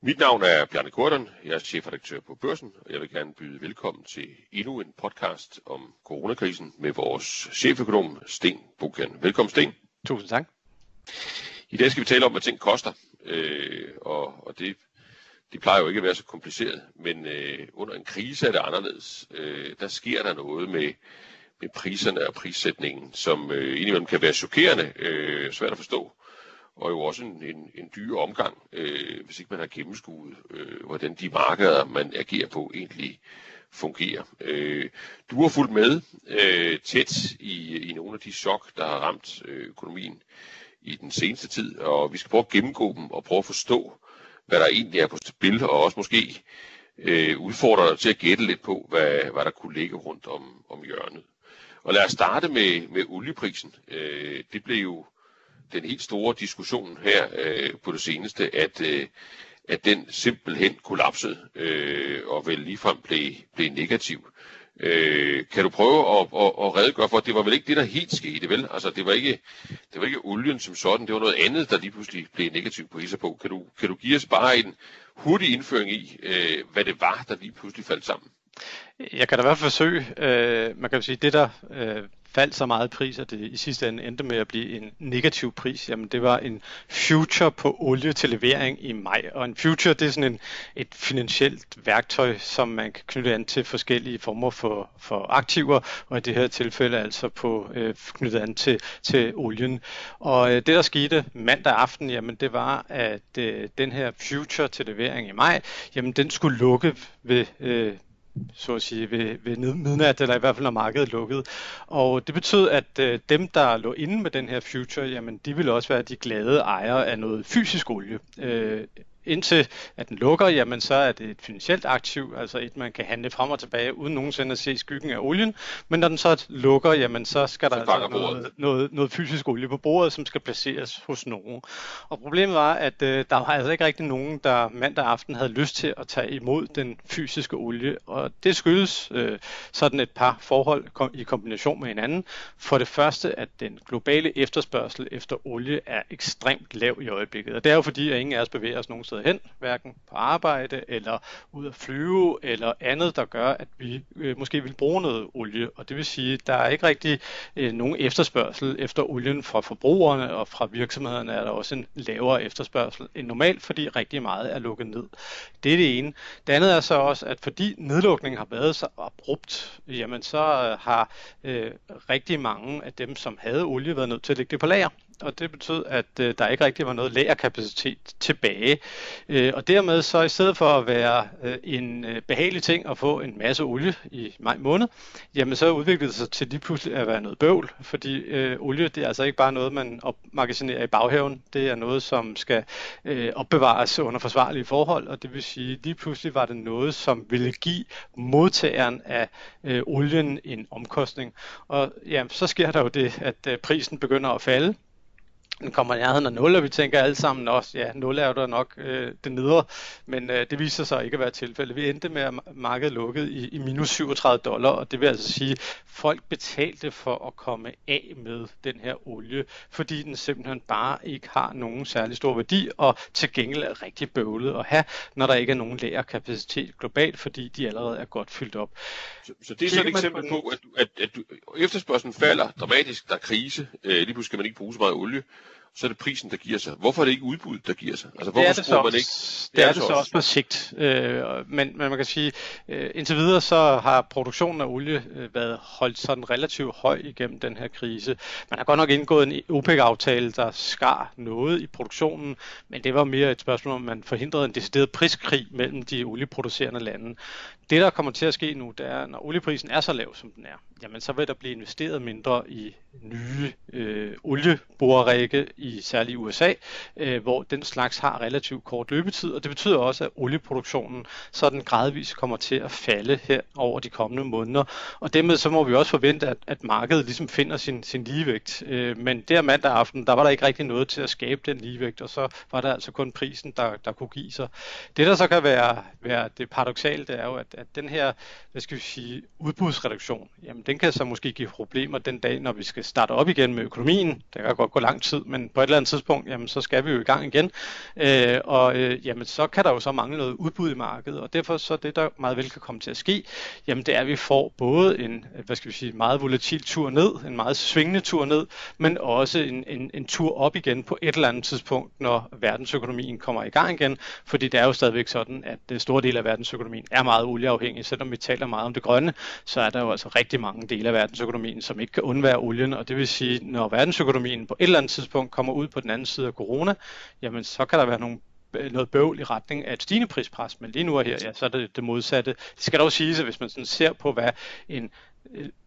Mit navn er Bjarne Korten, jeg er chefredaktør på Børsen, og jeg vil gerne byde velkommen til endnu en podcast om coronakrisen med vores cheføkonom Sten Bukan. Velkommen Sten. Tusind tak. I dag skal vi tale om, hvad ting koster, øh, og, og det, det plejer jo ikke at være så kompliceret, men øh, under en krise er det anderledes. Øh, der sker der noget med, med priserne og prissætningen, som øh, indimellem kan være chokerende, øh, svært at forstå og jo også en, en, en dyr omgang, øh, hvis ikke man har gennemskuet, øh, hvordan de markeder, man agerer på, egentlig fungerer. Øh, du har fulgt med øh, tæt i, i nogle af de chok, der har ramt øh, økonomien i den seneste tid, og vi skal prøve at gennemgå dem og prøve at forstå, hvad der egentlig er på spil, og også måske øh, udfordre dig til at gætte lidt på, hvad, hvad der kunne ligge rundt om, om hjørnet. Og lad os starte med, med olieprisen. Øh, det blev jo den helt store diskussion her øh, på det seneste, at, øh, at den simpelthen kollapsede øh, og vel ligefrem blev, blev negativ. Øh, kan du prøve at, at, at redegøre for, at det var vel ikke det, der helt skete, vel? Altså, det var ikke, det var ikke olien som sådan, det var noget andet, der lige pludselig blev negativt på på. Kan du, kan du give os bare en hurtig indføring i, øh, hvad det var, der lige pludselig faldt sammen? Jeg kan da i hvert fald forsøge. Øh, man kan sige, det der øh, faldt så meget pris, at det i sidste ende endte med at blive en negativ pris, jamen det var en future på olie til levering i maj. Og en future, det er sådan en, et finansielt værktøj, som man kan knytte an til forskellige former for, for aktiver, og i det her tilfælde altså på øh, knyttet an til, til olien. Og øh, det, der skete mandag aften, jamen det var, at øh, den her future til levering i maj, jamen den skulle lukke ved øh, så at sige, ved, ved midnat, eller i hvert fald når markedet lukkede. Og det betød, at øh, dem, der lå inde med den her future, jamen de ville også være de glade ejere af noget fysisk olie. Øh, indtil at den lukker, jamen så er det et finansielt aktiv, altså et, man kan handle frem og tilbage, uden nogensinde at se skyggen af olien. Men når den så lukker, jamen så skal der så altså noget, noget, noget fysisk olie på bordet, som skal placeres hos nogen. Og problemet var, at øh, der var altså ikke rigtig nogen, der mandag aften havde lyst til at tage imod den fysiske olie. Og det skyldes øh, sådan et par forhold kom, i kombination med hinanden. For det første, at den globale efterspørgsel efter olie er ekstremt lav i øjeblikket. Og det er jo fordi, at ingen af os bevæger os nogen steder hen, hverken på arbejde eller ud at flyve eller andet, der gør, at vi øh, måske vil bruge noget olie. Og det vil sige, at der er ikke rigtig øh, nogen efterspørgsel efter olien fra forbrugerne og fra virksomhederne er der også en lavere efterspørgsel end normalt, fordi rigtig meget er lukket ned. Det er det ene. Det andet er så også, at fordi nedlukningen har været så abrupt, jamen så øh, har øh, rigtig mange af dem, som havde olie, været nødt til at lægge det på lager og det betød, at øh, der ikke rigtig var noget lagerkapacitet tilbage. Øh, og dermed så i stedet for at være øh, en øh, behagelig ting at få en masse olie i maj måned, jamen så udviklede det sig til lige pludselig at være noget bøvl, fordi øh, olie det er altså ikke bare noget, man opmagasinerer i baghaven, det er noget, som skal øh, opbevares under forsvarlige forhold, og det vil sige, lige pludselig var det noget, som ville give modtageren af øh, olien en omkostning. Og ja, så sker der jo det, at øh, prisen begynder at falde, den kommer i nærheden af 0, og vi tænker alle sammen også, ja, 0 er jo der nok øh, det nedre, men øh, det viser sig ikke at være tilfældet. Vi endte med, at markedet lukkede i, i minus 37 dollar, og det vil altså sige, at folk betalte for at komme af med den her olie, fordi den simpelthen bare ikke har nogen særlig stor værdi, og til gengæld er rigtig bøvlet at have, når der ikke er nogen lagerkapacitet globalt, fordi de allerede er godt fyldt op. Så, så det er så et eksempel på, at, at, at efterspørgselen falder dramatisk, der er krise, øh, lige pludselig skal man ikke bruge så meget olie, så er det prisen, der giver sig. Hvorfor er det ikke udbuddet, der giver sig? Altså, hvorfor det er det så, man ikke? Det, det er, er det så også på sigt. Øh, men, men man kan sige, øh, indtil videre så har produktionen af olie øh, været holdt sådan relativt høj igennem den her krise. Man har godt nok indgået en OPEC-aftale, der skar noget i produktionen, men det var mere et spørgsmål om, man forhindrede en decideret priskrig mellem de olieproducerende lande. Det, der kommer til at ske nu, det er, når olieprisen er så lav, som den er, jamen så vil der blive investeret mindre i nye øh, olieborerække, i i særligt USA, øh, hvor den slags har relativt kort løbetid, og det betyder også, at olieproduktionen sådan gradvist kommer til at falde her over de kommende måneder. Og dermed så må vi også forvente, at, at markedet ligesom finder sin, sin ligevægt. Øh, men der mandag aften, der var der ikke rigtig noget til at skabe den ligevægt, og så var der altså kun prisen, der, der kunne give sig. Det, der så kan være, være det paradoxale, det er jo, at, at den her, hvad skal vi sige, udbudsreduktion, jamen den kan så måske give problemer den dag, når vi skal starte op igen med økonomien. Det kan godt gå lang tid, men på et eller andet tidspunkt, jamen så skal vi jo i gang igen, øh, og øh, jamen så kan der jo så mangle noget udbud i markedet, og derfor så det, der meget vel kan komme til at ske, jamen det er, at vi får både en, hvad skal vi sige, meget volatil tur ned, en meget svingende tur ned, men også en, en, en tur op igen på et eller andet tidspunkt, når verdensøkonomien kommer i gang igen, fordi det er jo stadigvæk sådan, at det store del af verdensøkonomien er meget olieafhængig, selvom vi taler meget om det grønne, så er der jo altså rigtig mange dele af verdensøkonomien, som ikke kan undvære olien, og det vil sige, når verdensøkonomien på et eller andet tidspunkt kommer ud på den anden side af corona, jamen så kan der være nogle øh, noget bøvl i retning af et stigende prispres, men lige nu og her, ja, så er det det modsatte. Det skal dog sige, at hvis man sådan ser på, hvad en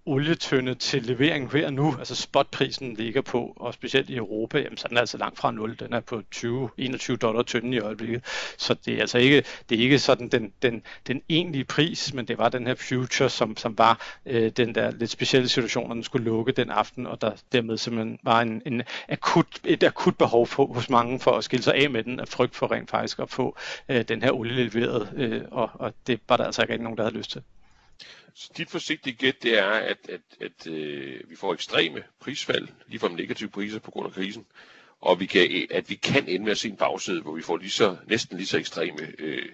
olietønde til levering her nu, altså spotprisen ligger på, og specielt i Europa, jamen, så er den altså langt fra 0. Den er på 20-21 dollar tønden i øjeblikket. Så det er altså ikke, det er ikke sådan den, den, den egentlige pris, men det var den her future, som, som var øh, den der lidt specielle situation, når den skulle lukke den aften, og der dermed simpelthen var en, en akut, et akut behov for, hos mange for at skille sig af med den, af frygt for rent faktisk at få øh, den her olie leveret, øh, og, og det var der altså ikke nogen, der havde lyst til. Så dit forsigtige gæt, det er, at, at, at øh, vi får ekstreme prisfald, lige fra negative priser på grund af krisen, og vi kan, at vi kan ende med at se en bagside, hvor vi får lige så, næsten lige så ekstreme øh,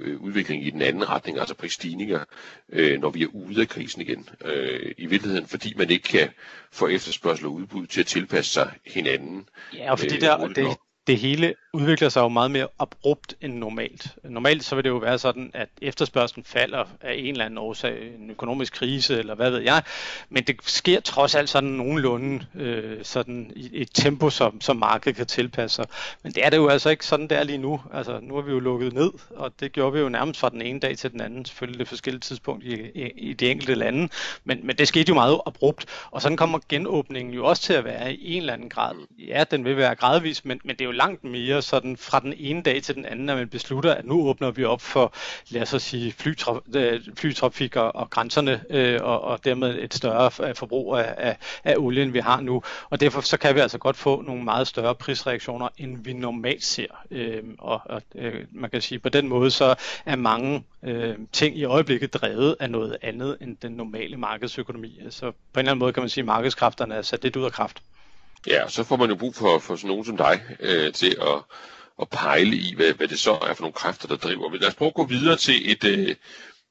øh, udvikling i den anden retning, altså prisstigninger, øh, når vi er ude af krisen igen. Øh, I virkeligheden, fordi man ikke kan få efterspørgsel og udbud til at tilpasse sig hinanden. Ja, og fordi øh, der, det, det hele udvikler sig jo meget mere abrupt end normalt. Normalt så vil det jo være sådan, at efterspørgselen falder af en eller anden årsag, en økonomisk krise eller hvad ved jeg, men det sker trods alt sådan nogenlunde øh, sådan i et tempo, som, som markedet kan tilpasse sig. Men det er det jo altså ikke sådan der lige nu. Altså nu har vi jo lukket ned, og det gjorde vi jo nærmest fra den ene dag til den anden, selvfølgelig det forskellige tidspunkt i, i, i de enkelte lande, men, men det skete jo meget abrupt, og sådan kommer genåbningen jo også til at være i en eller anden grad. Ja, den vil være gradvis, men, men det er jo langt mere sådan fra den ene dag til den anden, at man beslutter, at nu åbner vi op for, lad os sige, flytraf- øh, flytrafik og, og grænserne, øh, og, og dermed et større øh, forbrug af, af, af olien, vi har nu. Og derfor så kan vi altså godt få nogle meget større prisreaktioner, end vi normalt ser. Øh, og og øh, man kan sige, på den måde så er mange øh, ting i øjeblikket drevet af noget andet end den normale markedsøkonomi. Så altså, på en eller anden måde kan man sige, at markedskræfterne er sat lidt ud af kraft. Ja, så får man jo brug for, for sådan nogen som dig øh, til at, at pejle i, hvad, hvad det så er for nogle kræfter, der driver. Men lad os prøve at gå videre til et, øh,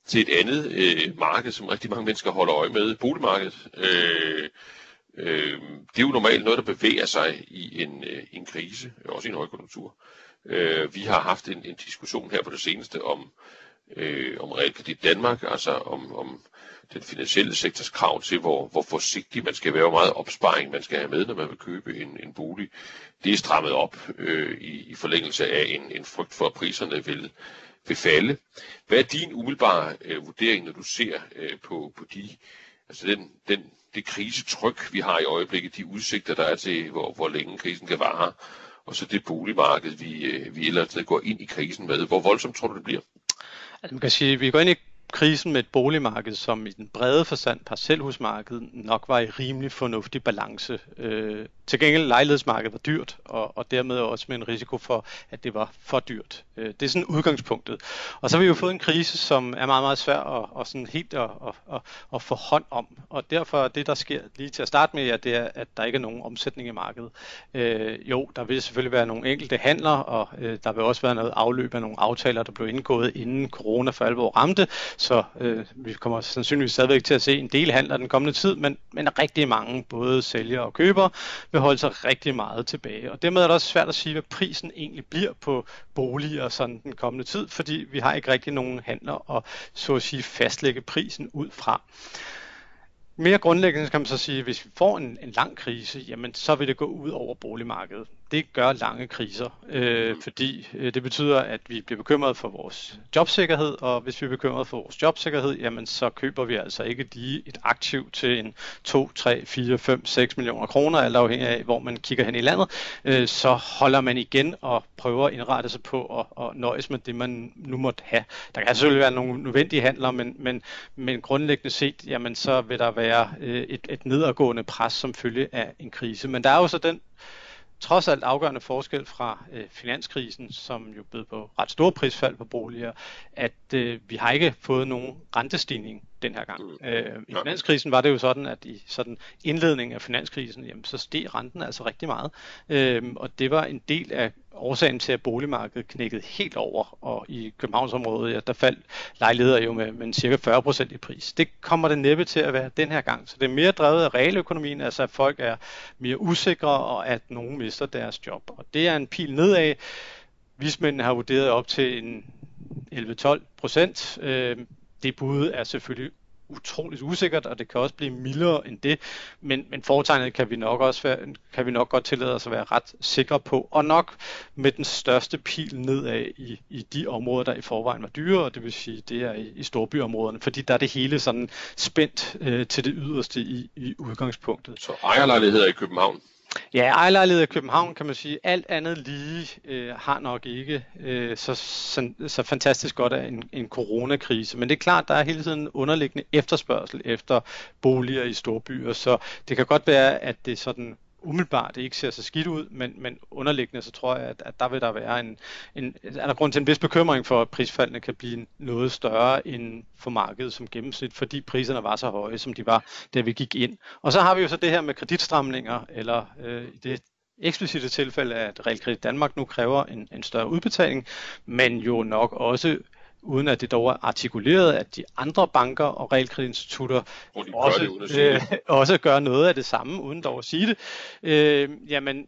til et andet øh, marked, som rigtig mange mennesker holder øje med, boligmarkedet. Øh, øh, det er jo normalt noget, der bevæger sig i en, øh, en krise, også i en højkonjunktur. Øh, vi har haft en, en diskussion her på det seneste om, øh, om Realkredit Danmark, altså om, om den finansielle sektors krav til, hvor, hvor forsigtig man skal være, hvor meget opsparing man skal have med, når man vil købe en, en bolig. Det er strammet op øh, i, i forlængelse af en, en frygt for, at priserne vil, vil falde. Hvad er din umiddelbare øh, vurdering, når du ser øh, på, på de, altså den, den, det krisetryk, vi har i øjeblikket, de udsigter, der er til, hvor, hvor længe krisen kan vare, og så det boligmarked, vi, øh, vi ellers går ind i krisen med. Hvor voldsomt tror du, det bliver? Altså man kan sige, at vi går ind i krisen med et boligmarked, som i den brede forstand parcelhusmarkedet nok var i rimelig fornuftig balance. Øh, til gengæld lejlighedsmarkedet var dyrt, og, og dermed også med en risiko for, at det var for dyrt. Øh, det er sådan udgangspunktet. Og så har vi jo fået en krise, som er meget, meget svær at, og sådan helt at, at, at, at få hånd om. Og derfor det, der sker lige til at starte med, ja, det er, at der ikke er nogen omsætning i markedet. Øh, jo, der vil selvfølgelig være nogle enkelte handler, og øh, der vil også være noget afløb af nogle aftaler, der blev indgået inden corona for alvor ramte, så øh, vi kommer sandsynligvis stadigvæk til at se en del handler den kommende tid, men, men rigtig mange, både sælgere og købere, vil holde sig rigtig meget tilbage. Og dermed er det også svært at sige, hvad prisen egentlig bliver på boliger sådan den kommende tid, fordi vi har ikke rigtig nogen handler at så at sige fastlægge prisen ud fra. Mere grundlæggende kan man så sige, at hvis vi får en, en lang krise, jamen så vil det gå ud over boligmarkedet det gør lange kriser, øh, fordi øh, det betyder, at vi bliver bekymret for vores jobsikkerhed, og hvis vi er bekymret for vores jobsikkerhed, jamen så køber vi altså ikke lige et aktiv til en 2, 3, 4, 5, 6 millioner kroner, alt afhængig af, hvor man kigger hen i landet, øh, så holder man igen og prøver at indrette sig på at, at nøjes med det, man nu måtte have. Der kan selvfølgelig være nogle nødvendige handler, men, men, men grundlæggende set, jamen så vil der være øh, et, et nedadgående pres som følge af en krise. Men der er jo så den trods alt afgørende forskel fra øh, finanskrisen, som jo bød på ret store prisfald på boliger, at øh, vi har ikke fået nogen rentestigning den her gang. Mm. Øh, I finanskrisen var det jo sådan, at i sådan indledningen af finanskrisen, jamen, så steg renten altså rigtig meget. Øh, og det var en del af årsagen til, at boligmarkedet knækkede helt over, og i Københavnsområdet, ja, der faldt lejligheder jo med, med cirka 40% i pris. Det kommer det næppe til at være den her gang. Så det er mere drevet af realøkonomien, altså at folk er mere usikre, og at nogen mister deres job. Og det er en pil nedad. Vismændene har vurderet op til en 11-12 procent. Øh, det bud er selvfølgelig utroligt usikkert, og det kan også blive mildere end det, men, men foretegnet kan vi nok også være, kan vi nok godt tillade os at være ret sikre på, og nok med den største pil nedad i, i de områder, der i forvejen var dyre, og det vil sige, det er i, i storbyområderne, fordi der er det hele sådan spændt øh, til det yderste i, i udgangspunktet. Så ejerlejligheder i København Ja, ejerlejlighed i København kan man sige, alt andet lige øh, har nok ikke øh, så, så, så fantastisk godt af en, en coronakrise. Men det er klart, der er hele tiden underliggende efterspørgsel efter boliger i storbyer, så det kan godt være, at det sådan umiddelbart ikke ser så skidt ud, men, men underliggende så tror jeg, at, at der vil der være en, en, er der grund til en vis bekymring for, at prisfaldene kan blive noget større end for markedet som gennemsnit, fordi priserne var så høje, som de var, da vi gik ind. Og så har vi jo så det her med kreditstramninger, eller øh, i det eksplicite tilfælde, at Realkredit Danmark nu kræver en, en større udbetaling, men jo nok også uden at det dog er artikuleret, at de andre banker og realkreditinstitutter også, det, øh, også gør noget af det samme, uden dog at sige det, øh, jamen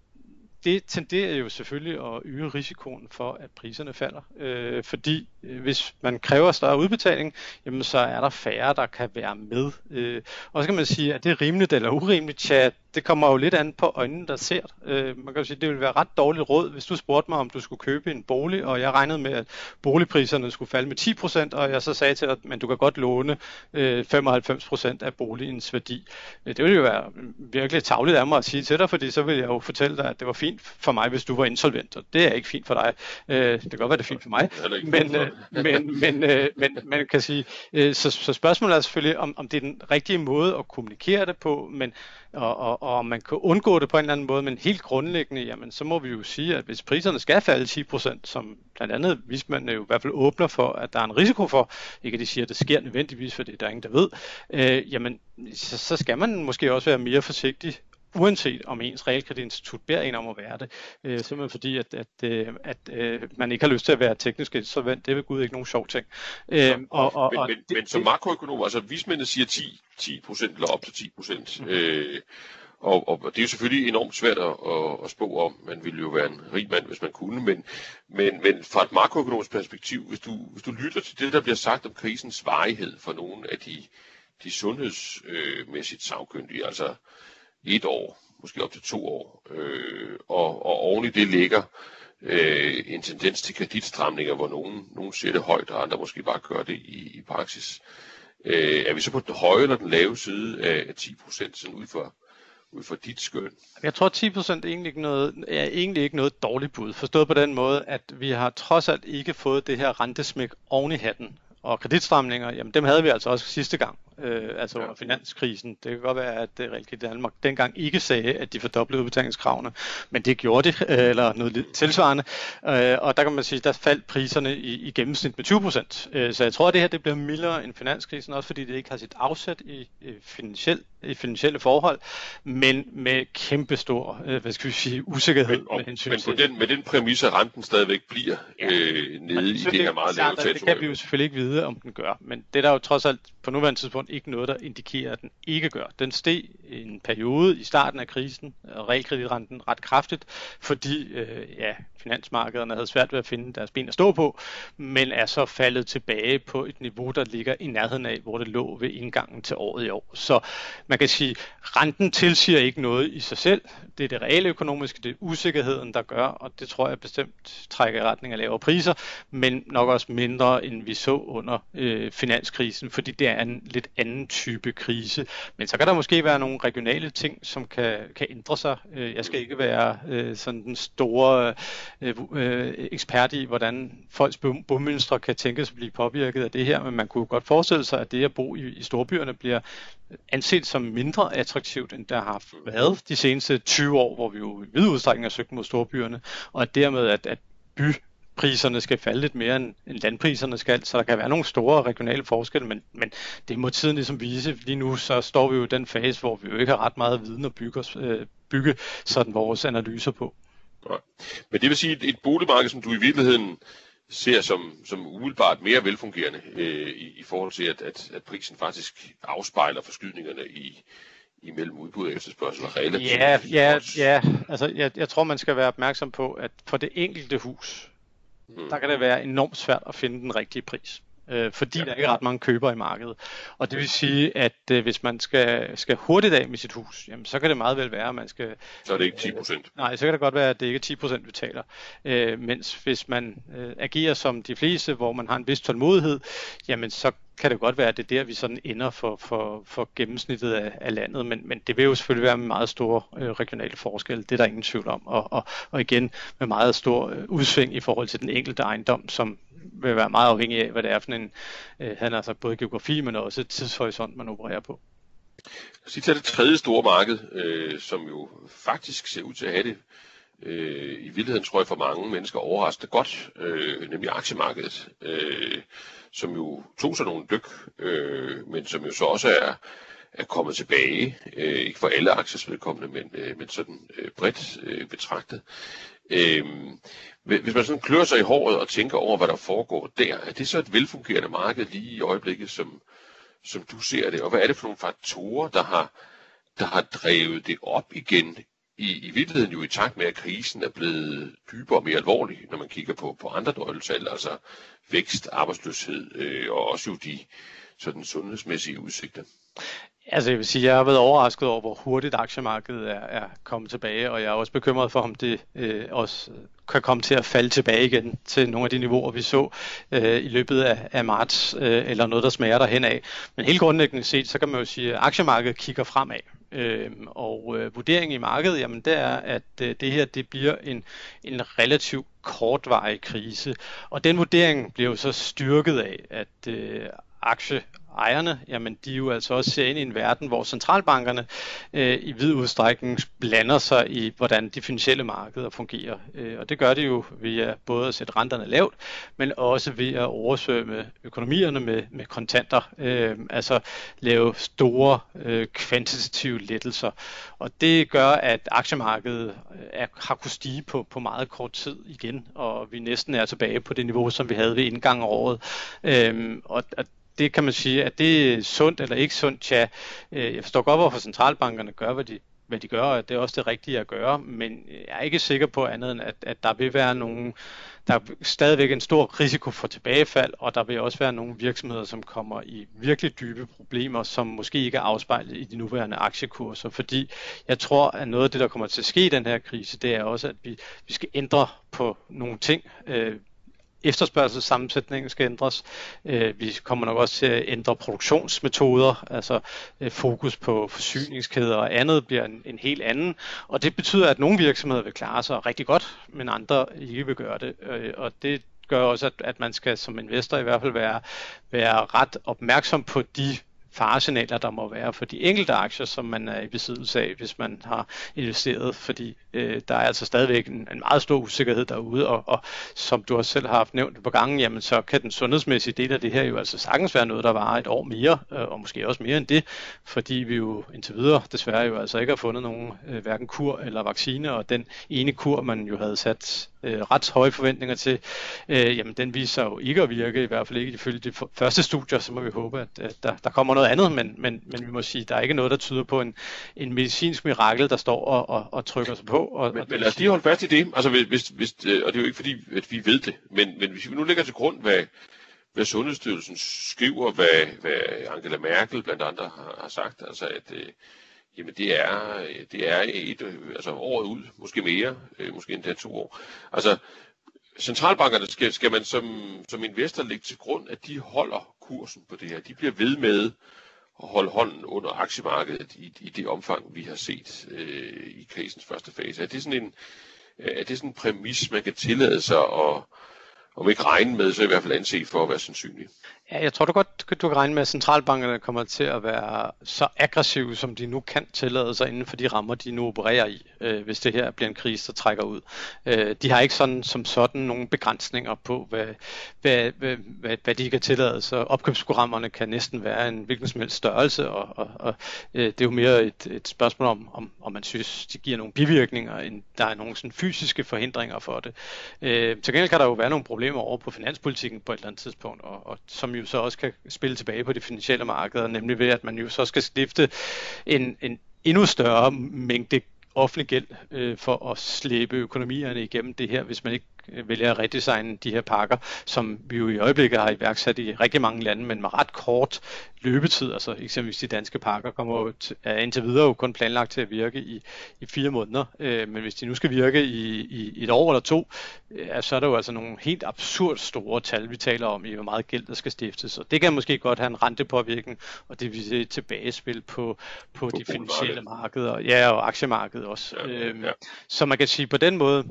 det tenderer jo selvfølgelig at øge risikoen for, at priserne falder. Øh, fordi hvis man kræver større udbetaling, jamen så er der færre, der kan være med. Øh, og så kan man sige, at det er rimeligt eller urimeligt. Tja, det kommer jo lidt an på øjnene, der ser Øh, man kan jo sige, det ville være ret dårligt råd, hvis du spurgte mig, om du skulle købe en bolig, og jeg regnede med, at boligpriserne skulle falde med 10%, og jeg så sagde til dig, at du kan godt låne øh, 95% af boligens værdi. Øh, det ville jo være virkelig tavligt af mig at sige til dig, fordi så ville jeg jo fortælle dig, at det var fint for mig, hvis du var insolvent, og det er ikke fint for dig. Øh, det kan godt være, det er fint for mig, men, øh, men, men, øh, men man kan sige, øh, så, så spørgsmålet er selvfølgelig, om, om det er den rigtige måde at kommunikere det på, men og, og, og man kan undgå det på en eller anden måde, men helt grundlæggende, jamen, så må vi jo sige, at hvis priserne skal falde 10%, som blandt andet vismændene jo i hvert fald åbner for, at der er en risiko for, ikke at de siger, at det sker nødvendigvis, for det er der ingen, der ved, øh, jamen, så, så skal man måske også være mere forsigtig uanset om ens realkreditinstitut beder en om at være det, øh, simpelthen fordi, at, at, øh, at øh, man ikke har lyst til at være teknisk insolvent, det er ved Gud ikke nogen sjov ting. Øh, og, og, men, og men, det, men som makroøkonom, altså vismændene siger 10, 10 eller op til 10 procent, mm. øh, og, og det er jo selvfølgelig enormt svært at, at, at spå om. Man ville jo være en rig mand, hvis man kunne. Men, men, men fra et makroøkonomisk perspektiv, hvis du, hvis du lytter til det, der bliver sagt om krisens varighed for nogle af de, de sundhedsmæssigt sagkyndige, altså et år, måske op til to år, øh, og, og oven i det ligger øh, en tendens til kreditstramninger, hvor nogen, nogen ser det højt, og andre måske bare gør det i, i praksis. Øh, er vi så på den høje eller den lave side af 10 procent, sådan ud for, ud fra dit skøn? Jeg tror 10 procent er egentlig ikke noget, er egentlig ikke noget dårligt bud, forstået på den måde, at vi har trods alt ikke fået det her rentesmæk oven i hatten. Og kreditstramninger, jamen dem havde vi altså også sidste gang øh, altså under finanskrisen. Det kan godt være, at uh, Realkredit Danmark dengang ikke sagde, at de fordoblede udbetalingskravene, men det gjorde de, øh, eller noget tilsvarende. Øh, og der kan man sige, der faldt priserne i, i gennemsnit med 20 procent. Øh, så jeg tror, at det her det bliver mildere end finanskrisen, også fordi det ikke har sit afsæt i, i, finansiel, i finansielle forhold, men med kæmpe stor, øh, hvad skal vi sige, usikkerhed. Men, og, med hensyn men på den, med den præmis, at renten stadigvæk bliver ja. øh, nede i det her meget lave Det kan vi jo selvfølgelig ikke vide, om den gør, men det der jo trods alt på nuværende tidspunkt ikke noget, der indikerer, at den ikke gør. Den steg en periode i starten af krisen, og realkreditrenten ret kraftigt, fordi øh, ja, finansmarkederne havde svært ved at finde deres ben at stå på, men er så faldet tilbage på et niveau, der ligger i nærheden af, hvor det lå ved indgangen til året i år. Så man kan sige, renten tilsiger ikke noget i sig selv. Det er det reelle økonomiske, det er usikkerheden, der gør, og det tror jeg bestemt trækker i retning af lavere priser, men nok også mindre, end vi så under øh, finanskrisen, fordi det er en lidt anden type krise. Men så kan der måske være nogle regionale ting, som kan, kan ændre sig. Øh, jeg skal ikke være øh, sådan den store øh, øh ekspert i, hvordan folks bomønstre kan tænkes at blive påvirket af det her, men man kunne godt forestille sig, at det at bo i, i storbyerne bliver anset som mindre attraktivt, end der har været de seneste 20 år, hvor vi jo i vid udstrækning har søgt mod storbyerne, og at dermed, at, at by frugtpriserne skal falde lidt mere end, end landpriserne skal, så der kan være nogle store regionale forskelle, men, men det må tiden ligesom vise. Lige nu så står vi jo i den fase, hvor vi jo ikke har ret meget viden at bygge, os, øh, bygge sådan vores analyser på. Nej. Men det vil sige, at et boligmarked, som du i virkeligheden ser som, som umiddelbart mere velfungerende øh, i, i forhold til, at, at, at prisen faktisk afspejler forskydningerne i, imellem udbud og efterspørgsel og relativt. Ja, ja, ja. Altså, jeg, jeg tror, man skal være opmærksom på, at for det enkelte hus, hmm. der kan det være enormt svært at finde den rigtige pris øh, fordi ja. der ikke er ret mange købere i markedet. Og det vil sige, at øh, hvis man skal, skal hurtigt af med sit hus, jamen, så kan det meget vel være, at man skal... Så er det ikke 10 procent? Øh, nej, så kan det godt være, at det ikke er 10 procent, vi taler. Øh, mens hvis man øh, agerer som de fleste, hvor man har en vis tålmodighed, jamen så kan det godt være, at det er der, vi sådan ender for, for, for gennemsnittet af, af landet, men, men det vil jo selvfølgelig være med meget store øh, regionale forskelle, det er der ingen tvivl om, og, og, og igen med meget stor øh, udsving i forhold til den enkelte ejendom, som vil være meget afhængig af, hvad det er for en, øh, han har sagt både geografi, men også tidshorisont, man opererer på. Så os tage det tredje store marked, øh, som jo faktisk ser ud til at have det øh, i virkeligheden tror jeg for mange mennesker overraskende godt, øh, nemlig aktiemarkedet, øh, som jo tog sig nogle dyk, øh, men som jo så også er, er kommet tilbage, øh, ikke for alle aktiers vedkommende, men, øh, men sådan øh, bredt øh, betragtet. Øh, hvis man sådan klør sig i håret og tænker over, hvad der foregår der, er det så et velfungerende marked lige i øjeblikket, som, som du ser det? Og hvad er det for nogle faktorer, der har, der har drevet det op igen i, i virkeligheden jo i takt med, at krisen er blevet dybere og mere alvorlig, når man kigger på, på andre nøgletal, altså vækst, arbejdsløshed øh, og også jo de sådan sundhedsmæssige udsigter. Altså jeg vil sige, jeg har været overrasket over, hvor hurtigt aktiemarkedet er, er kommet tilbage, og jeg er også bekymret for, om det øh, også kan komme til at falde tilbage igen til nogle af de niveauer, vi så øh, i løbet af, af marts, øh, eller noget, der smager derhen af. Men helt grundlæggende set, så kan man jo sige, at aktiemarkedet kigger fremad. Øh, og øh, vurderingen i markedet, jamen det er, at øh, det her det bliver en, en relativt kortvarig krise. Og den vurdering bliver jo så styrket af, at øh, aktie ejerne, jamen de jo altså også ser ind i en verden, hvor centralbankerne øh, i vid udstrækning blander sig i, hvordan de finansielle markeder fungerer. Øh, og det gør de jo via både at sætte renterne lavt, men også ved at oversvømme økonomierne med, med kontanter, øh, altså lave store øh, kvantitative lettelser. Og det gør, at aktiemarkedet øh, er, har kunnet stige på, på meget kort tid igen, og vi næsten er tilbage på det niveau, som vi havde ved indgang af året. Øh, og, og det kan man sige, at det er sundt eller ikke sundt, tja, øh, jeg forstår godt, hvorfor centralbankerne gør, hvad de, hvad de gør, og det er også det rigtige at gøre, men jeg er ikke sikker på andet end, at, at der vil være nogle, der er stadigvæk en stor risiko for tilbagefald, og der vil også være nogle virksomheder, som kommer i virkelig dybe problemer, som måske ikke er afspejlet i de nuværende aktiekurser, fordi jeg tror, at noget af det, der kommer til at ske i den her krise, det er også, at vi, vi skal ændre på nogle ting. Øh, efterspørgselssammensætningen skal ændres. Øh, vi kommer nok også til at ændre produktionsmetoder, altså øh, fokus på forsyningskæder og andet bliver en, en helt anden. Og det betyder, at nogle virksomheder vil klare sig rigtig godt, men andre ikke vil gøre det. Øh, og det gør også, at, at man skal som investor i hvert fald være, være ret opmærksom på de faresignaler, der må være for de enkelte aktier, som man er i besiddelse af, hvis man har investeret, fordi øh, der er altså stadigvæk en, en meget stor usikkerhed derude, og, og som du også selv har haft nævnt på gangen, jamen så kan den sundhedsmæssige del af det her jo altså sagtens være noget, der varer et år mere, øh, og måske også mere end det, fordi vi jo indtil videre desværre jo altså ikke har fundet nogen øh, hverken kur eller vaccine, og den ene kur, man jo havde sat øh, ret høje forventninger til, øh, jamen den viser jo ikke at virke, i hvert fald ikke ifølge de første studier, så må vi håbe, at, at der, der kommer noget andet, men, men, men vi må sige, der er ikke noget, der tyder på en, en medicinsk mirakel, der står og, og, og trykker sig på. Og, men, og men lad os lige holde fast i det, altså, hvis, hvis, øh, og det er jo ikke fordi, at vi ved det, men, men hvis vi nu lægger til grund, hvad, hvad Sundhedsstyrelsen skriver, hvad, hvad Angela Merkel blandt andre har, har sagt, altså at øh, Jamen det er, det er et, altså året ud, måske mere, øh, måske endda to år. Altså centralbankerne skal, skal man som, som investor lægge til grund, at de holder kursen på det her. De bliver ved med at holde hånden under aktiemarkedet i, i det omfang, vi har set øh, i krisens første fase. Er det sådan en, er det sådan en præmis, man kan tillade sig at, om ikke regne med, så i hvert fald anse for at være sandsynlig. Ja, jeg tror du godt, du kan regne med, at centralbankerne kommer til at være så aggressive, som de nu kan tillade sig inden for de rammer, de nu opererer i, øh, hvis det her bliver en krise, der trækker ud. Øh, de har ikke sådan som sådan nogle begrænsninger på, hvad, hvad, hvad, hvad, hvad de kan tillade sig. Opkøbsprogrammerne kan næsten være en hvilken som helst størrelse, og, og, og øh, det er jo mere et, et spørgsmål om, om, om man synes, de giver nogle bivirkninger, end der er nogle sådan fysiske forhindringer for det. Øh, til gengæld kan der jo være nogle problemer over på finanspolitikken på et eller andet tidspunkt, og, og som jo så også kan spille tilbage på de finansielle markeder, nemlig ved at man jo så skal stifte en, en endnu større mængde offentlig gæld øh, for at slæbe økonomierne igennem det her, hvis man ikke Øh, vælger at redesigne de her pakker, som vi jo i øjeblikket har iværksat i rigtig mange lande, men med ret kort løbetid. Altså eksempelvis de danske pakker kommer jo til, er indtil videre jo kun planlagt til at virke i, i fire måneder. Øh, men hvis de nu skal virke i, i et år eller to, øh, så er der jo altså nogle helt absurd store tal, vi taler om i, hvor meget gæld der skal stiftes. Og det kan måske godt have en rentepåvirkning, og det vil sige tilbagespil på, på, på de finansielle markeder, ja, og aktiemarkedet også. Ja, ja. Øhm, så man kan sige på den måde,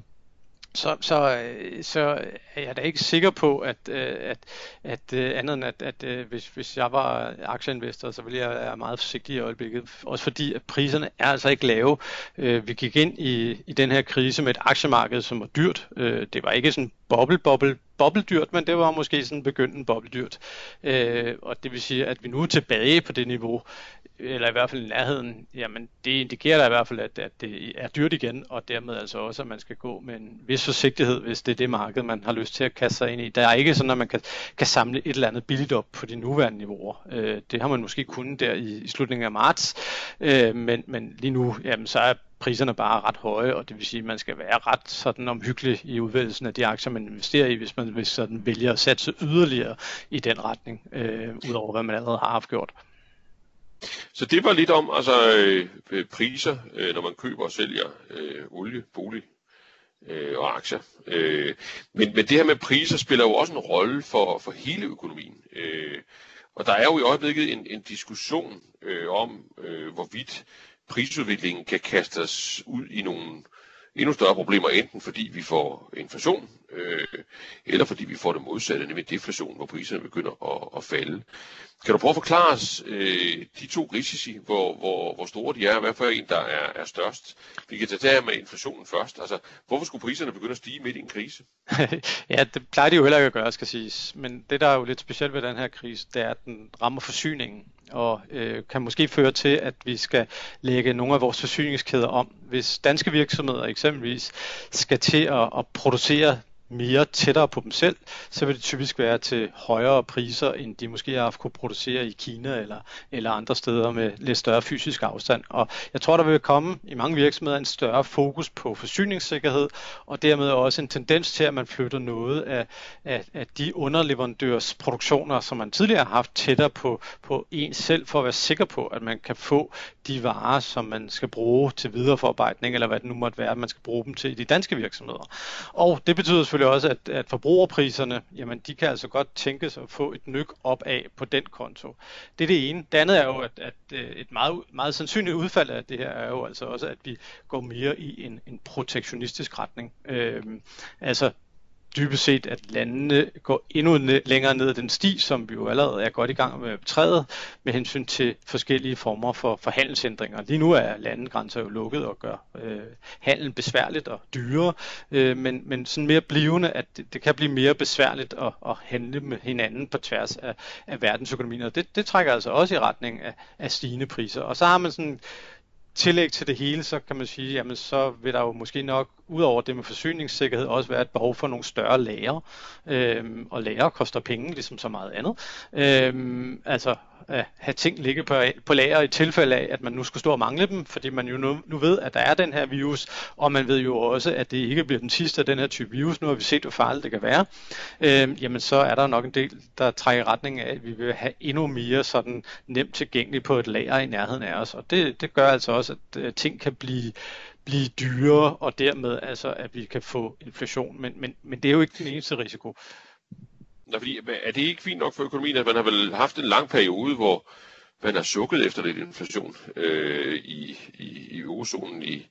så, så, så er jeg da ikke sikker på, at, øh, at, at øh, andet end at, at øh, hvis, hvis jeg var aktieinvestor, så ville jeg være meget forsigtig i øjeblikket. Også fordi, at priserne er altså ikke lave. Vi gik ind i, i den her krise med et aktiemarked, som var dyrt. Det var ikke sådan boble, boble, bobbeldyrt, men det var måske sådan begyndende bobbeldyrt. og det vil sige, at vi nu er tilbage på det niveau, eller i hvert fald nærheden, jamen det indikerer da i hvert fald, at, at det er dyrt igen, og dermed altså også, at man skal gå med en vis forsigtighed, hvis det er det marked, man har lyst til at kaste sig ind i. Der er ikke sådan, at man kan, kan samle et eller andet billigt op på de nuværende niveauer. Øh, det har man måske kunnet der i, i slutningen af marts, øh, men, men lige nu, jamen, så er priserne bare ret høje, og det vil sige, at man skal være ret sådan omhyggelig i udvælgelsen af de aktier, man investerer i, hvis man hvis sådan vælger at satse yderligere i den retning, øh, udover hvad man allerede har haft gjort. Så det var lidt om altså, øh, priser, øh, når man køber og sælger øh, olie, bolig øh, og aktier. Øh, men, men det her med priser spiller jo også en rolle for, for hele økonomien. Øh, og der er jo i øjeblikket en, en diskussion øh, om, øh, hvorvidt prisudviklingen kan kaste os ud i nogle endnu større problemer, enten fordi vi får inflation, øh, eller fordi vi får det modsatte, nemlig deflation, hvor priserne begynder at, at falde. Kan du prøve at forklare os øh, de to risici, hvor, hvor, hvor store de er, og hvad for en, der er, er størst? Vi kan tage det her med inflationen først. Altså, hvorfor skulle priserne begynde at stige midt i en krise? ja, det plejer de jo heller ikke at gøre, skal siges. Men det, der er jo lidt specielt ved den her krise, det er, at den rammer forsyningen og øh, kan måske føre til, at vi skal lægge nogle af vores forsyningskæder om. Hvis danske virksomheder eksempelvis skal til at, at producere mere tættere på dem selv, så vil det typisk være til højere priser, end de måske har haft kunne producere i Kina eller, eller andre steder med lidt større fysisk afstand. Og jeg tror, der vil komme i mange virksomheder en større fokus på forsyningssikkerhed, og dermed også en tendens til, at man flytter noget af, af, af de underleverandørs produktioner, som man tidligere har haft tættere på, på en selv, for at være sikker på, at man kan få de varer, som man skal bruge til videreforarbejdning, eller hvad det nu måtte være, at man skal bruge dem til i de danske virksomheder. Og det betyder selvfølgelig også, at, at forbrugerpriserne, jamen de kan altså godt tænkes at få et nyk op af på den konto. Det er det ene. Det andet er jo, at, at øh, et meget, meget sandsynligt udfald af det her er jo altså også, at vi går mere i en, en protektionistisk retning. Øh, altså dybest set, at landene går endnu længere ned ad den sti, som vi jo allerede er godt i gang med at betræde, med hensyn til forskellige former for, for handelsændringer. Lige nu er landegrænser jo lukket og gør øh, handelen besværligt og dyrere, øh, men, men sådan mere blivende, at det, det kan blive mere besværligt at, at handle med hinanden på tværs af, af verdensøkonomien, og det, det trækker altså også i retning af, af stigende priser. Og så har man sådan tillæg til det hele, så kan man sige, jamen så vil der jo måske nok, ud over det med forsyningssikkerhed, også være et behov for nogle større lager. Øhm, og lager koster penge, ligesom så meget andet. Øhm, altså at have ting ligge på, på lager i tilfælde af, at man nu skulle stå og mangle dem, fordi man jo nu, nu ved, at der er den her virus, og man ved jo også, at det ikke bliver den sidste af den her type virus. Nu har vi set, hvor farligt det kan være. Øh, jamen så er der nok en del, der trækker i retning af, at vi vil have endnu mere sådan nemt tilgængeligt på et lager i nærheden af os. Og det, det gør altså også, at øh, ting kan blive blive dyrere, og dermed altså, at vi kan få inflation. Men, men, men det er jo ikke den eneste risiko. Nå, fordi, er det ikke fint nok for økonomien, at man har vel haft en lang periode, hvor man har sukket efter lidt inflation øh, i, i, i eurozonen i,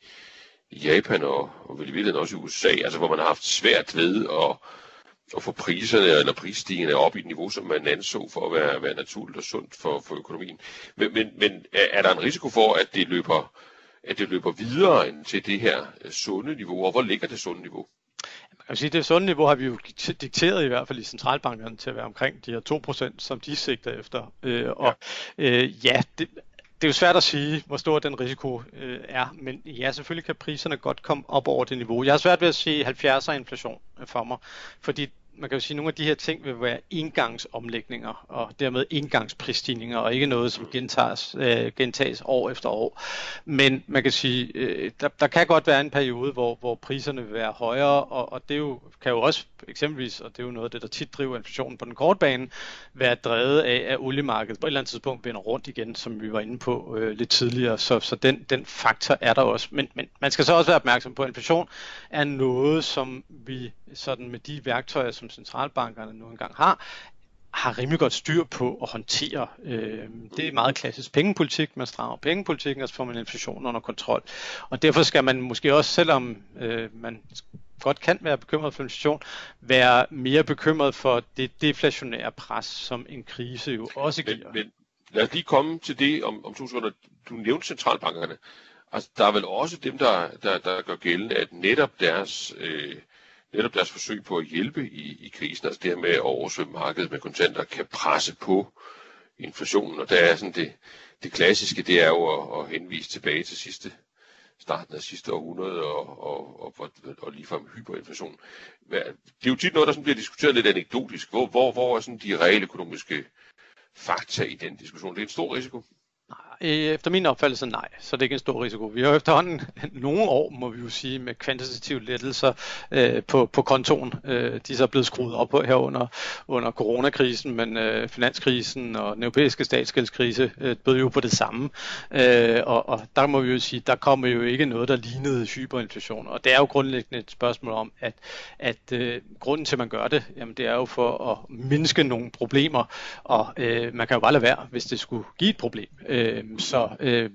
i Japan og, og vel i virkeligheden også i USA, altså hvor man har haft svært ved at, at få priserne eller prisstigningerne op i et niveau, som man anså for at være, være naturligt og sundt for, for økonomien. Men, men, men er der en risiko for, at det løber, at det løber videre end til det her øh, sunde niveau, og hvor ligger det sunde niveau? Man kan sige, det sunde niveau har vi jo dikteret i hvert fald i centralbankerne til at være omkring de her 2%, som de sigter efter. Øh, og ja, øh, ja det, det er jo svært at sige, hvor stor den risiko øh, er, men ja, selvfølgelig kan priserne godt komme op over det niveau. Jeg har svært ved at sige 70'er inflation for mig, fordi man kan jo sige, at nogle af de her ting vil være engangsomlægninger, og dermed engangsprisstigninger, og ikke noget, som gentages, øh, gentages år efter år. Men man kan sige, øh, der, der kan godt være en periode, hvor, hvor priserne vil være højere, og, og det jo, kan jo også eksempelvis, og det er jo noget af det, der tit driver inflationen på den korte bane, være drevet af, at oliemarkedet på et eller andet tidspunkt vender rundt igen, som vi var inde på øh, lidt tidligere. Så, så den, den faktor er der også. Men, men man skal så også være opmærksom på, at inflation er noget, som vi sådan med de værktøjer, som centralbankerne nu engang har, har rimelig godt styr på at håndtere. Øh, det er meget klassisk pengepolitik. Man strammer pengepolitikken, og så får man inflationen under kontrol. Og derfor skal man måske også, selvom øh, man godt kan være bekymret for inflation, være mere bekymret for det deflationære pres, som en krise jo også giver. Men, men lad os lige komme til det om, om to sekunder. Du nævnte centralbankerne. Altså, der er vel også dem, der, der, der gør gældende, at netop deres øh, netop deres forsøg på at hjælpe i, i krisen, altså det her med at oversvømme markedet med kontanter, kan presse på inflationen. Og der er sådan det, det klassiske, det er jo at, at henvise tilbage til sidste starten af sidste århundrede og, og, og, og, og ligefrem hyperinflation. Det er jo tit noget, der sådan bliver diskuteret lidt anekdotisk. Hvor, hvor, hvor er sådan de reelle økonomiske fakta i den diskussion? Det er en stor risiko. Nej, Øh, efter min opfattelse nej, så det er ikke en stor risiko. Vi har efterhånden nogle år, må vi jo sige, med kvantitative lettelser øh, på, på kontoen. Øh, de er så blevet skruet op på her under, under coronakrisen, men øh, finanskrisen og den europæiske statsgældskrise øh, bød jo på det samme. Øh, og, og der må vi jo sige, der kommer jo ikke noget, der lignede hyperinflation. Og det er jo grundlæggende et spørgsmål om, at, at øh, grunden til, at man gør det, jamen, det er jo for at mindske nogle problemer. Og øh, man kan jo bare lade være, hvis det skulle give et problem. Øh, Øhm, så øh,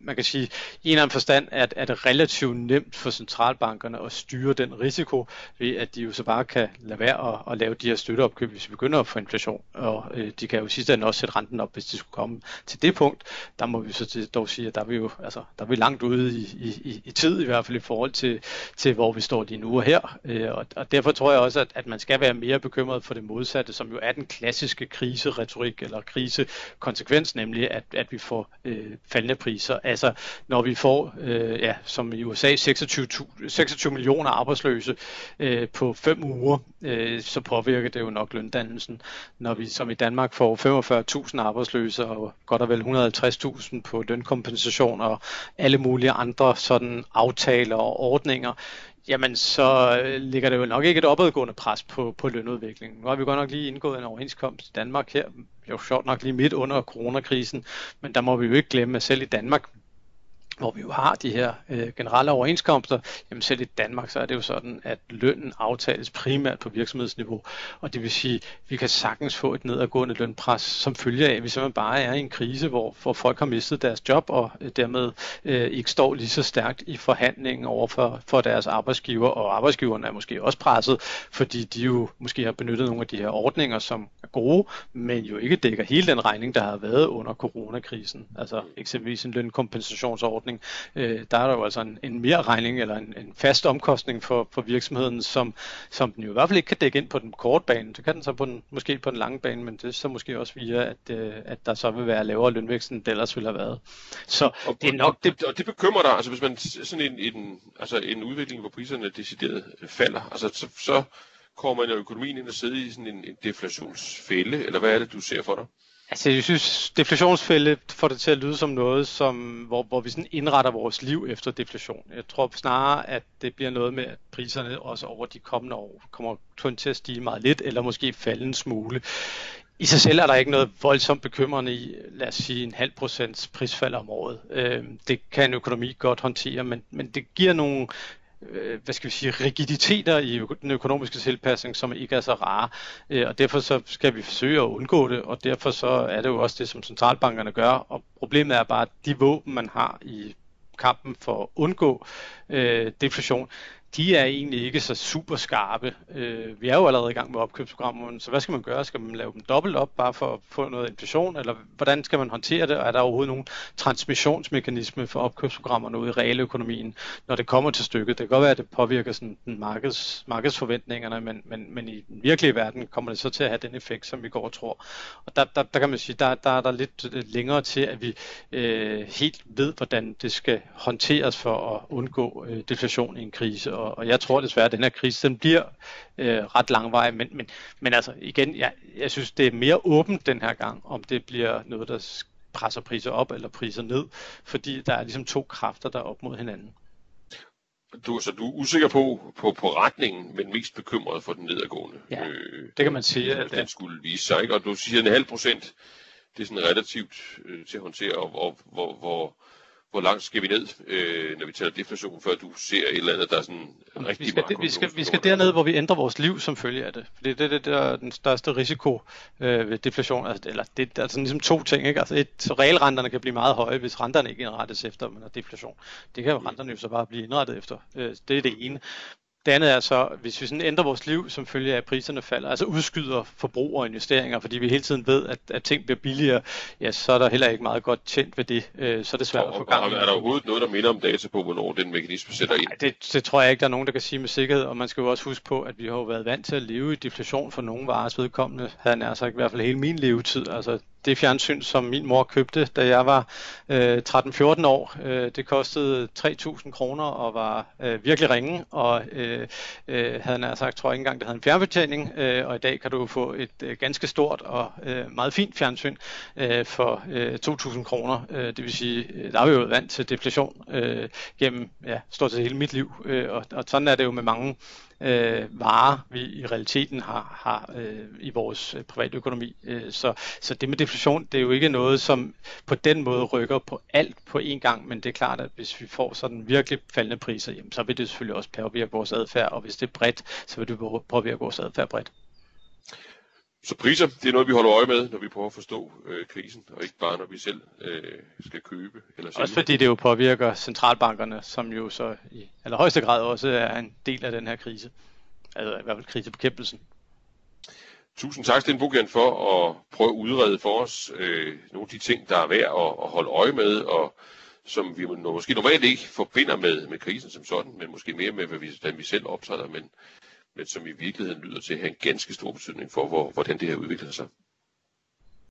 man kan sige, i en eller anden forstand er, er det relativt nemt for centralbankerne at styre den risiko, ved at de jo så bare kan lade være at, at lave de her støtteopkøb, hvis vi begynder at få inflation. Og øh, de kan jo sidst ende også sætte renten op, hvis de skulle komme til det punkt. Der må vi så dog sige, at der er vi jo altså, der er vi langt ude i, i, i tid, i hvert fald i forhold til, til hvor vi står lige nu og her. Øh, og, og derfor tror jeg også, at, at man skal være mere bekymret for det modsatte, som jo er den klassiske kriseretorik eller krisekonsekvens, nemlig at, at vi får øh, faldende priser. Altså når vi får, øh, ja, som i USA, 26, 26 millioner arbejdsløse øh, på fem uger, øh, så påvirker det jo nok løndannelsen. Når vi som i Danmark får 45.000 arbejdsløse og godt og vel 150.000 på lønkompensation og alle mulige andre sådan aftaler og ordninger, jamen så øh, ligger det jo nok ikke et opadgående pres på, på lønudviklingen. Nu har vi godt nok lige indgået en overenskomst i Danmark her, jo sjovt nok lige midt under coronakrisen, men der må vi jo ikke glemme, at selv i Danmark hvor vi jo har de her øh, generelle overenskomster, jamen selv i Danmark, så er det jo sådan, at lønnen aftales primært på virksomhedsniveau, og det vil sige, at vi kan sagtens få et nedadgående lønpres, som følger af, at vi simpelthen bare er i en krise, hvor, hvor folk har mistet deres job, og øh, dermed øh, ikke står lige så stærkt i forhandlingen over for, for deres arbejdsgiver, og arbejdsgiverne er måske også presset, fordi de jo måske har benyttet nogle af de her ordninger, som er gode, men jo ikke dækker hele den regning, der har været under coronakrisen, altså eksempelvis en lønkompensationsordning, ordning, øh, der er der jo altså en, en mere regning eller en, en fast omkostning for, for virksomheden, som, som den jo i hvert fald ikke kan dække ind på den korte bane. Det kan den så på den, måske på den lange bane, men det er så måske også via, at, øh, at der så vil være lavere lønvækst, end det ellers ville have været. Så og, det er nok... Det, og det bekymrer dig, altså hvis man sådan en, en, altså en udvikling, hvor priserne decideret falder, altså så, så kommer man jo økonomien ind og sidde i sådan en, en deflationsfælde, eller hvad er det, du ser for dig? Altså, jeg synes, deflationsfælde får det til at lyde som noget, som, hvor, hvor vi sådan indretter vores liv efter deflation. Jeg tror snarere, at det bliver noget med, at priserne også over de kommende år kommer kun til at stige meget lidt, eller måske falde en smule. I sig selv er der ikke noget voldsomt bekymrende i, lad os sige, en halv procents prisfald om året. Øh, det kan en økonomi godt håndtere, men, men det giver nogle Øh, hvad skal vi sige, rigiditeter i den økonomiske tilpasning, som ikke er så rare. Øh, og derfor så skal vi forsøge at undgå det, og derfor så er det jo også det, som centralbankerne gør. Og problemet er bare, at de våben, man har i kampen for at undgå øh, deflation, de er egentlig ikke så super skarpe. Øh, vi er jo allerede i gang med opkøbsprogrammerne, så hvad skal man gøre? Skal man lave dem dobbelt op, bare for at få noget inflation, eller hvordan skal man håndtere det? Og er der overhovedet nogen transmissionsmekanisme for opkøbsprogrammerne ude i realøkonomien, når det kommer til stykket? Det kan godt være, at det påvirker sådan den markeds, markedsforventningerne, men, men, men i den virkelige verden kommer det så til at have den effekt, som vi går og tror. Og der, der, der kan man sige, der, der er der lidt længere til, at vi øh, helt ved, hvordan det skal håndteres for at undgå øh, deflation i en krise. Og, og jeg tror desværre, at den her krise den bliver øh, ret langvarig. Men, men, men altså igen, jeg, jeg synes, det er mere åbent den her gang, om det bliver noget, der presser priser op eller priser ned, fordi der er ligesom to kræfter, der er op mod hinanden. Du, så du er usikker på, på, på retningen, men mest bekymret for den nedadgående. Ja, øh, det kan man sige. At den skulle vise sig, ikke? Og du siger en halv procent, det er sådan relativt øh, til at håndtere, og, og hvor, hvor, hvor langt skal vi ned, øh, når vi taler deflation, før du ser et eller andet, der er sådan rigtig vi skal, det, vi skal, vi skal derned, hvor vi ændrer vores liv som følge af det. Fordi det, det, det er den største risiko øh, ved deflation. Altså, eller det, der er sådan ligesom to ting. Ikke? Altså et, så realrenterne kan blive meget høje, hvis renterne ikke indrettes efter, man har deflation. Det kan jo renterne jo så bare blive indrettet efter. Øh, det er det ene. Det andet er så, hvis vi sådan ændrer vores liv som følge af, at priserne falder, altså udskyder forbrug og investeringer, fordi vi hele tiden ved, at, at ting bliver billigere, ja, så er der heller ikke meget godt tjent ved det. Øh, så er det svært at få gang Er der overhovedet noget, der minder om data på, hvornår den mekanisme sætter ind? Nej, det, det tror jeg ikke, der er nogen, der kan sige med sikkerhed, og man skal jo også huske på, at vi har jo været vant til at leve i deflation for nogle vares vedkommende, havde nær sagt i hvert fald hele min levetid. Altså det fjernsyn, som min mor købte, da jeg var øh, 13-14 år. Øh, det kostede 3.000 kroner og var øh, virkelig ringe, og øh, øh, havde nær sagt, tror jeg ikke engang, det havde en fjernbetjening, øh, og i dag kan du få et øh, ganske stort og øh, meget fint fjernsyn øh, for øh, 2.000 kroner. Øh, det vil sige, øh, der er vi jo vant til deflation øh, gennem ja, stort set hele mit liv, øh, og, og sådan er det jo med mange øh, varer, vi i realiteten har, har øh, i vores øh, private økonomi. Øh, så, så det med deflation, det er jo ikke noget, som på den måde rykker på alt på én gang, men det er klart, at hvis vi får sådan virkelig faldende priser, jamen, så vil det selvfølgelig også påvirke vores adfærd, og hvis det er bredt, så vil det påvirke vores adfærd bredt. Så priser, det er noget, vi holder øje med, når vi prøver at forstå øh, krisen, og ikke bare når vi selv øh, skal købe eller sælge. Også fordi det jo påvirker centralbankerne, som jo så i allerhøjeste grad også er en del af den her krise. Altså i hvert fald krisebekæmpelsen. Tusind tak, Sten Bukian, for at prøve at udrede for os øh, nogle af de ting, der er værd at, at holde øje med, og som vi måske normalt ikke forbinder med, med krisen som sådan, men måske mere med, hvad vi, hvordan vi selv optræder, men men som i virkeligheden lyder til at have en ganske stor betydning for, hvor, hvordan det her udvikler sig.